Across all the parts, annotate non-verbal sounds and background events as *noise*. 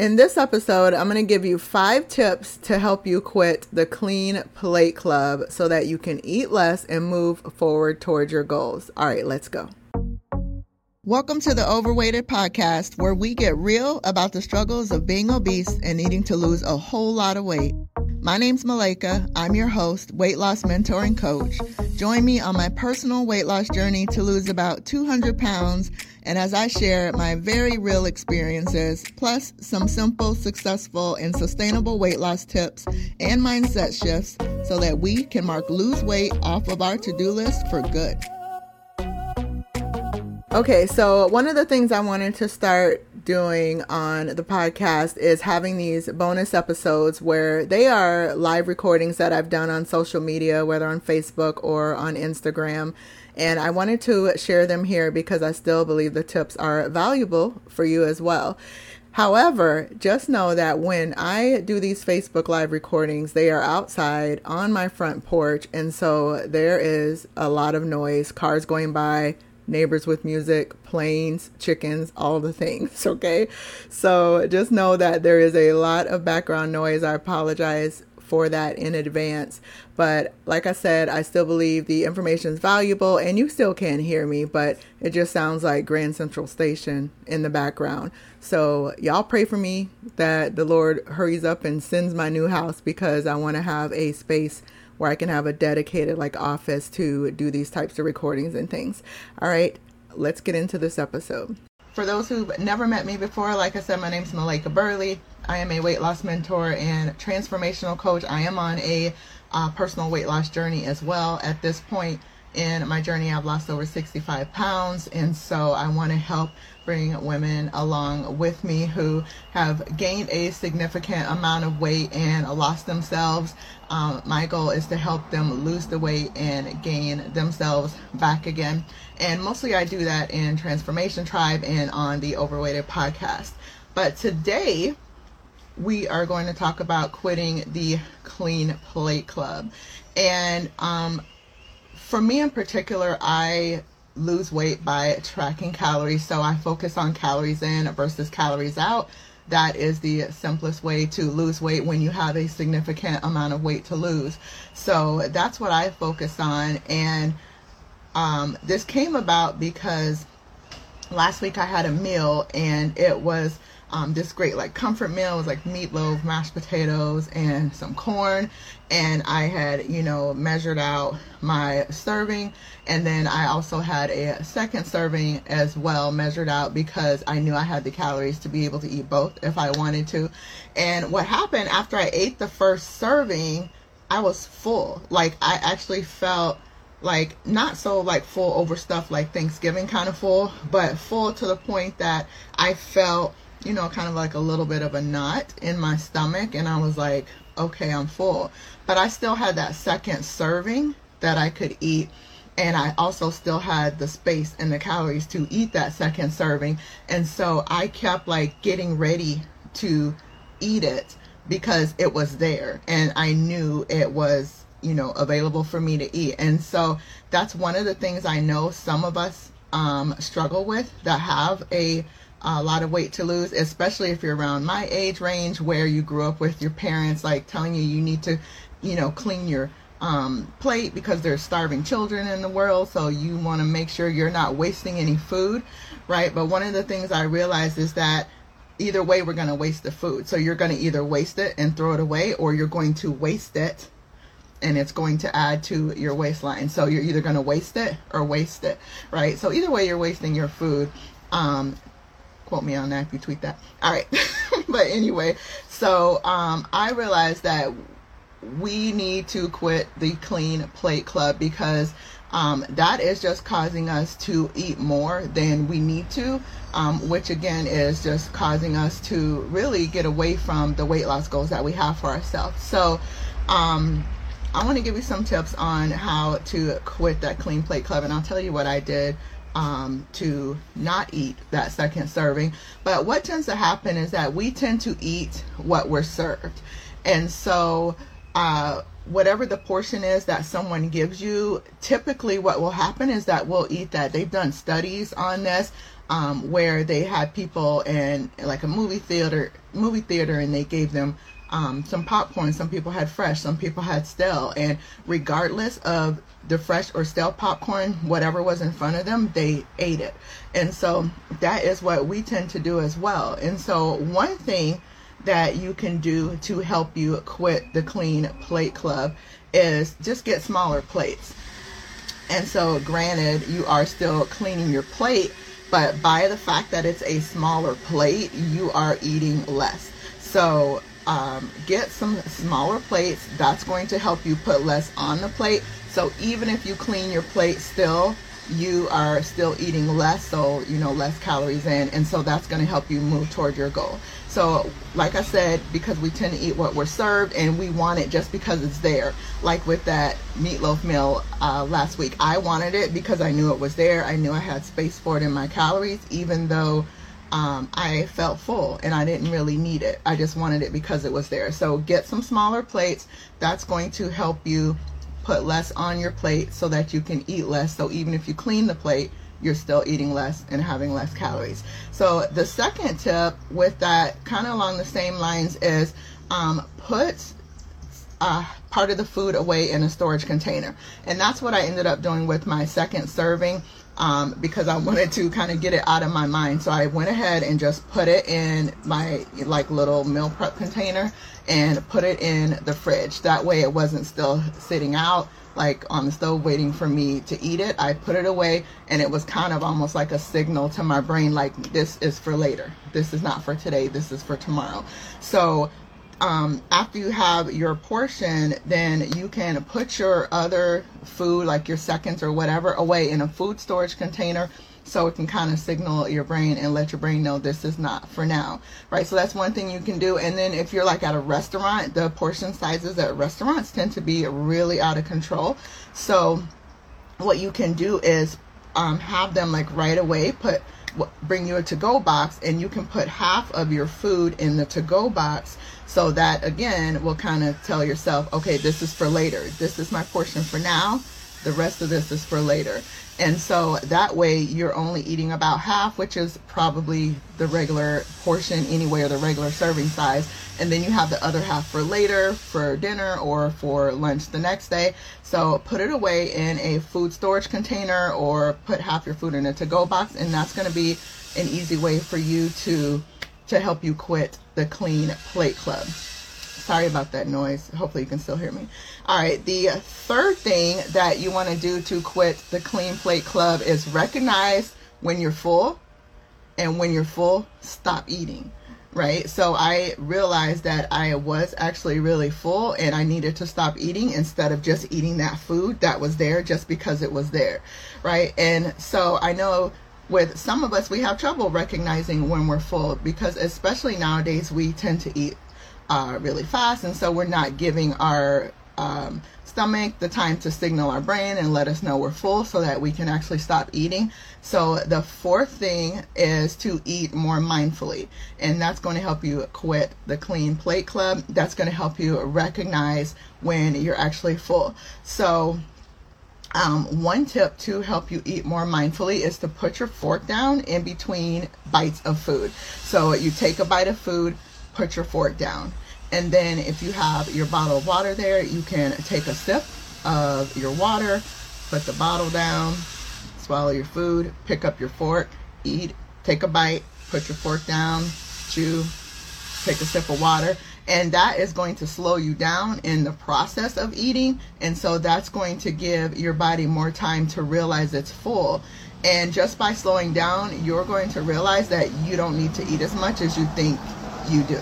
In this episode, I'm going to give you five tips to help you quit the Clean Plate Club so that you can eat less and move forward towards your goals. All right, let's go. Welcome to the Overweighted Podcast, where we get real about the struggles of being obese and needing to lose a whole lot of weight. My name's Malaika. I'm your host, weight loss mentor and coach. Join me on my personal weight loss journey to lose about 200 pounds, and as I share my very real experiences, plus some simple, successful, and sustainable weight loss tips and mindset shifts so that we can mark lose weight off of our to do list for good. Okay, so one of the things I wanted to start doing on the podcast is having these bonus episodes where they are live recordings that I've done on social media, whether on Facebook or on Instagram. And I wanted to share them here because I still believe the tips are valuable for you as well. However, just know that when I do these Facebook Live recordings, they are outside on my front porch. And so there is a lot of noise, cars going by, neighbors with music, planes, chickens, all the things. *laughs* Okay. So just know that there is a lot of background noise. I apologize for that in advance. But like I said, I still believe the information is valuable and you still can hear me, but it just sounds like Grand Central Station in the background. So y'all pray for me that the Lord hurries up and sends my new house because I want to have a space where I can have a dedicated like office to do these types of recordings and things. All right, let's get into this episode. For those who've never met me before, like I said, my name is Malaika Burley. I am a weight loss mentor and transformational coach. I am on a uh, personal weight loss journey as well. At this point in my journey, I've lost over 65 pounds, and so I want to help bring women along with me who have gained a significant amount of weight and lost themselves. Um, my goal is to help them lose the weight and gain themselves back again. And mostly I do that in Transformation Tribe and on the Overweighted podcast. But today, we are going to talk about quitting the Clean Plate Club. And um, for me in particular, I lose weight by tracking calories. So I focus on calories in versus calories out. That is the simplest way to lose weight when you have a significant amount of weight to lose. So that's what I focus on. And um, this came about because last week I had a meal and it was um, this great like comfort meal. It was like meatloaf, mashed potatoes, and some corn. And I had, you know, measured out my serving. And then I also had a second serving as well measured out because I knew I had the calories to be able to eat both if I wanted to. And what happened after I ate the first serving, I was full. Like I actually felt like not so like full over stuff like Thanksgiving kind of full, but full to the point that I felt you know, kind of like a little bit of a knot in my stomach. And I was like, okay, I'm full. But I still had that second serving that I could eat. And I also still had the space and the calories to eat that second serving. And so I kept like getting ready to eat it because it was there and I knew it was, you know, available for me to eat. And so that's one of the things I know some of us um, struggle with that have a a lot of weight to lose, especially if you're around my age range where you grew up with your parents like telling you you need to, you know, clean your um, plate because there's starving children in the world. So you want to make sure you're not wasting any food, right? But one of the things I realized is that either way, we're going to waste the food. So you're going to either waste it and throw it away, or you're going to waste it and it's going to add to your waistline. So you're either going to waste it or waste it, right? So either way, you're wasting your food. Um, quote me on that if you tweet that. All right. *laughs* but anyway, so um, I realized that we need to quit the clean plate club because um, that is just causing us to eat more than we need to, um, which again is just causing us to really get away from the weight loss goals that we have for ourselves. So, um, I want to give you some tips on how to quit that clean plate club, and I'll tell you what I did um, to not eat that second serving. But what tends to happen is that we tend to eat what we're served. And so uh, whatever the portion is that someone gives you, typically what will happen is that we'll eat that. They've done studies on this um, where they had people in like a movie theater, movie theater, and they gave them um, some popcorn. Some people had fresh, some people had stale, and regardless of the fresh or stale popcorn, whatever was in front of them, they ate it. And so that is what we tend to do as well. And so one thing that you can do to help you quit the clean plate club is just get smaller plates. And so, granted, you are still cleaning your plate, but by the fact that it's a smaller plate, you are eating less. So, um, get some smaller plates. That's going to help you put less on the plate. So, even if you clean your plate still, you are still eating less, so you know, less calories in, and so that's going to help you move toward your goal. So, like I said, because we tend to eat what we're served and we want it just because it's there. Like with that meatloaf meal uh, last week, I wanted it because I knew it was there. I knew I had space for it in my calories, even though um, I felt full and I didn't really need it. I just wanted it because it was there. So, get some smaller plates. That's going to help you put less on your plate so that you can eat less. So, even if you clean the plate, you're still eating less and having less calories. So the second tip with that kind of along the same lines is um, put uh, part of the food away in a storage container. And that's what I ended up doing with my second serving um, because I wanted to kind of get it out of my mind. So I went ahead and just put it in my like little meal prep container and put it in the fridge. That way it wasn't still sitting out like on the stove waiting for me to eat it. I put it away and it was kind of almost like a signal to my brain like this is for later. This is not for today. This is for tomorrow. So um, after you have your portion, then you can put your other food, like your seconds or whatever, away in a food storage container so it can kind of signal your brain and let your brain know this is not for now right? So that's one thing you can do. And then if you're like at a restaurant the portion sizes at restaurants tend to be really out of control. So what you can do is um, have them like right away put bring you a to-go box and you can put half of your food in the to-go box so that again will kind of tell yourself okay this is for later. This is my portion for now the rest of this is for later and so that way you're only eating about half, which is probably the regular portion anyway, or the regular serving size. And then you have the other half for later, for dinner, or for lunch the next day. So put it away in a food storage container or put half your food in a to go box. And that's going to be an easy way for you to, to help you quit the clean plate club. Sorry about that noise. Hopefully you can still hear me. All right, the third thing that you want to do to quit the clean plate club is recognize when you're full and when you're full, stop eating. Right? So I realized that I was actually really full and I needed to stop eating instead of just eating that food that was there just because it was there. Right? And so I know with some of us we have trouble recognizing when we're full because especially nowadays we tend to eat uh, really fast, and so we're not giving our um, stomach the time to signal our brain and let us know we're full so that we can actually stop eating. So, the fourth thing is to eat more mindfully, and that's going to help you quit the clean plate club. That's going to help you recognize when you're actually full. So, um, one tip to help you eat more mindfully is to put your fork down in between bites of food. So, you take a bite of food, put your fork down. And then if you have your bottle of water there, you can take a sip of your water, put the bottle down, swallow your food, pick up your fork, eat, take a bite, put your fork down, chew, take a sip of water. And that is going to slow you down in the process of eating. And so that's going to give your body more time to realize it's full. And just by slowing down, you're going to realize that you don't need to eat as much as you think you do.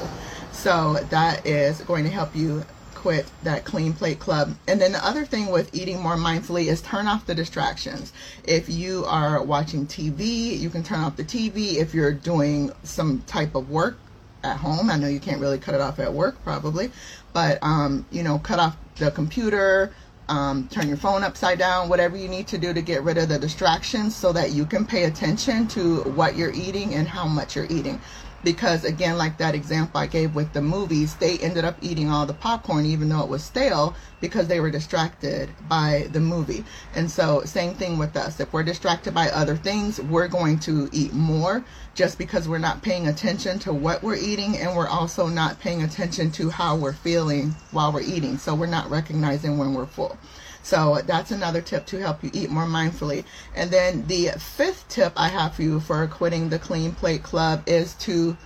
So that is going to help you quit that clean plate club. And then the other thing with eating more mindfully is turn off the distractions. If you are watching TV, you can turn off the TV. If you're doing some type of work at home, I know you can't really cut it off at work probably, but um, you know, cut off the computer, um, turn your phone upside down, whatever you need to do to get rid of the distractions so that you can pay attention to what you're eating and how much you're eating. Because again like that example i gave with the movies they ended up eating all the popcorn even though it was stale because they were distracted by the movie. And so same thing with us. If we're distracted by other things we're going to eat more just because we're not paying attention to what we're eating and we're also not paying attention to how we're feeling while we're eating. So we're not recognizing when we're full so that's another tip to help you eat more mindfully. And then the fifth tip I have for you for quitting the clean plate club is to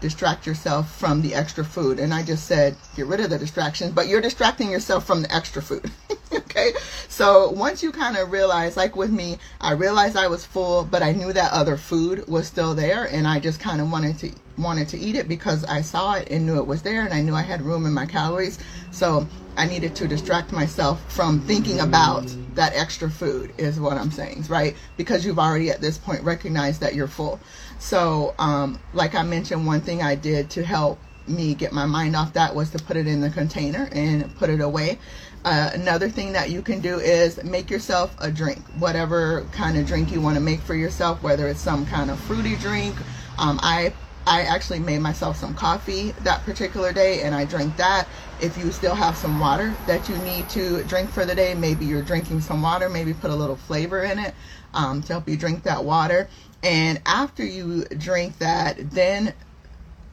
distract yourself from the extra food. And I just said get rid of the distractions, but you're distracting yourself from the extra food. *laughs* okay? So once you kind of realize, like with me, I realized I was full, but I knew that other food was still there, and I just kind of wanted to wanted to eat it because I saw it and knew it was there, and I knew I had room in my calories. So I needed to distract myself from thinking about that extra food, is what I'm saying, right? Because you've already at this point recognized that you're full. So, um, like I mentioned, one thing I did to help me get my mind off that was to put it in the container and put it away. Uh, another thing that you can do is make yourself a drink, whatever kind of drink you want to make for yourself, whether it's some kind of fruity drink. Um, I I actually made myself some coffee that particular day and I drank that. If you still have some water that you need to drink for the day, maybe you're drinking some water, maybe put a little flavor in it um, to help you drink that water. And after you drink that, then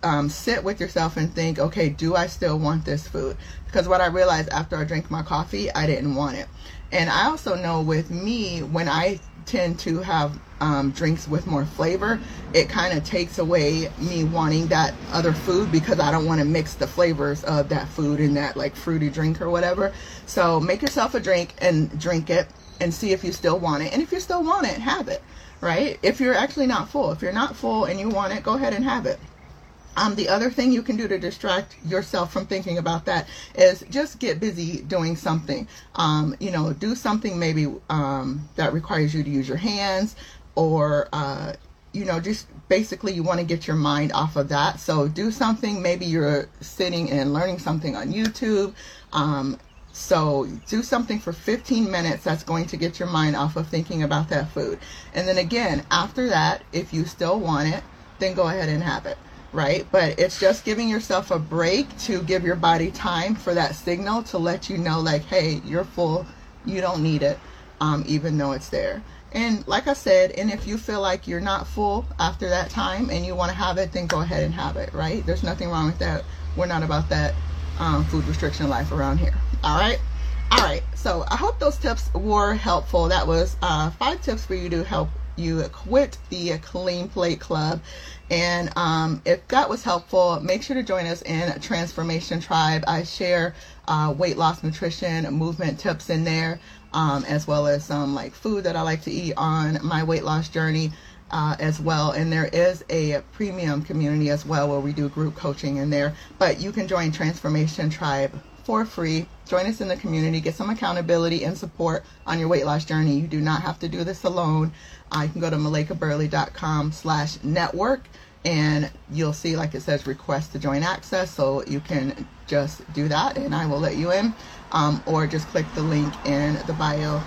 um, sit with yourself and think, okay, do I still want this food? Because what I realized after I drank my coffee, I didn't want it. And I also know with me, when I tend to have um, drinks with more flavor, it kind of takes away me wanting that other food because I don't want to mix the flavors of that food in that like fruity drink or whatever. So make yourself a drink and drink it and see if you still want it. And if you still want it, have it, right? If you're actually not full, if you're not full and you want it, go ahead and have it. Um, the other thing you can do to distract yourself from thinking about that is just get busy doing something. Um, you know, do something maybe um, that requires you to use your hands or, uh, you know, just basically you want to get your mind off of that. So do something. Maybe you're sitting and learning something on YouTube. Um, so do something for 15 minutes that's going to get your mind off of thinking about that food. And then again, after that, if you still want it, then go ahead and have it right? But it's just giving yourself a break to give your body time for that signal to let you know, like, hey, you're full, you don't need it, um, even though it's there. And like I said, and if you feel like you're not full after that time and you want to have it, then go ahead and have it, right? There's nothing wrong with that. We're not about that um, food restriction life around here. All right. All right. So I hope those tips were helpful. That was uh, five tips for you to help you quit the Clean Plate Club. And um, if that was helpful, make sure to join us in Transformation Tribe. I share uh, weight loss, nutrition, movement tips in there, um, as well as some like food that I like to eat on my weight loss journey. Uh, as well. And there is a premium community as well where we do group coaching in there. But you can join Transformation Tribe for free. Join us in the community, get some accountability and support on your weight loss journey. You do not have to do this alone. Uh, you can go to malaikaburley.com slash network and you'll see like it says request to join access. So you can just do that and I will let you in. Um, or just click the link in the bio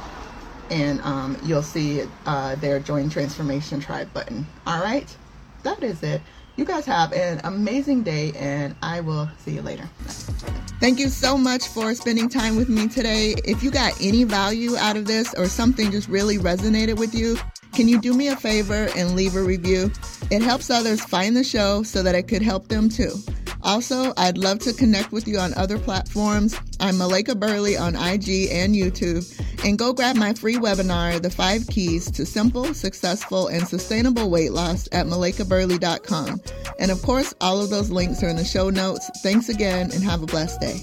and um, you'll see uh, their join transformation tribe button. All right? That is it you guys have an amazing day, and I will see you later. Thank you so much for spending time with me today. If you got any value out of this or something just really resonated with you, can you do me a favor and leave a review? It helps others find the show so that it could help them too. Also, I'd love to connect with you on other platforms. I'm Malaika Burley on IG and YouTube. And go grab my free webinar, The Five Keys to Simple, Successful, and Sustainable Weight Loss at malaikaburley.com. And of course, all of those links are in the show notes. Thanks again and have a blessed day.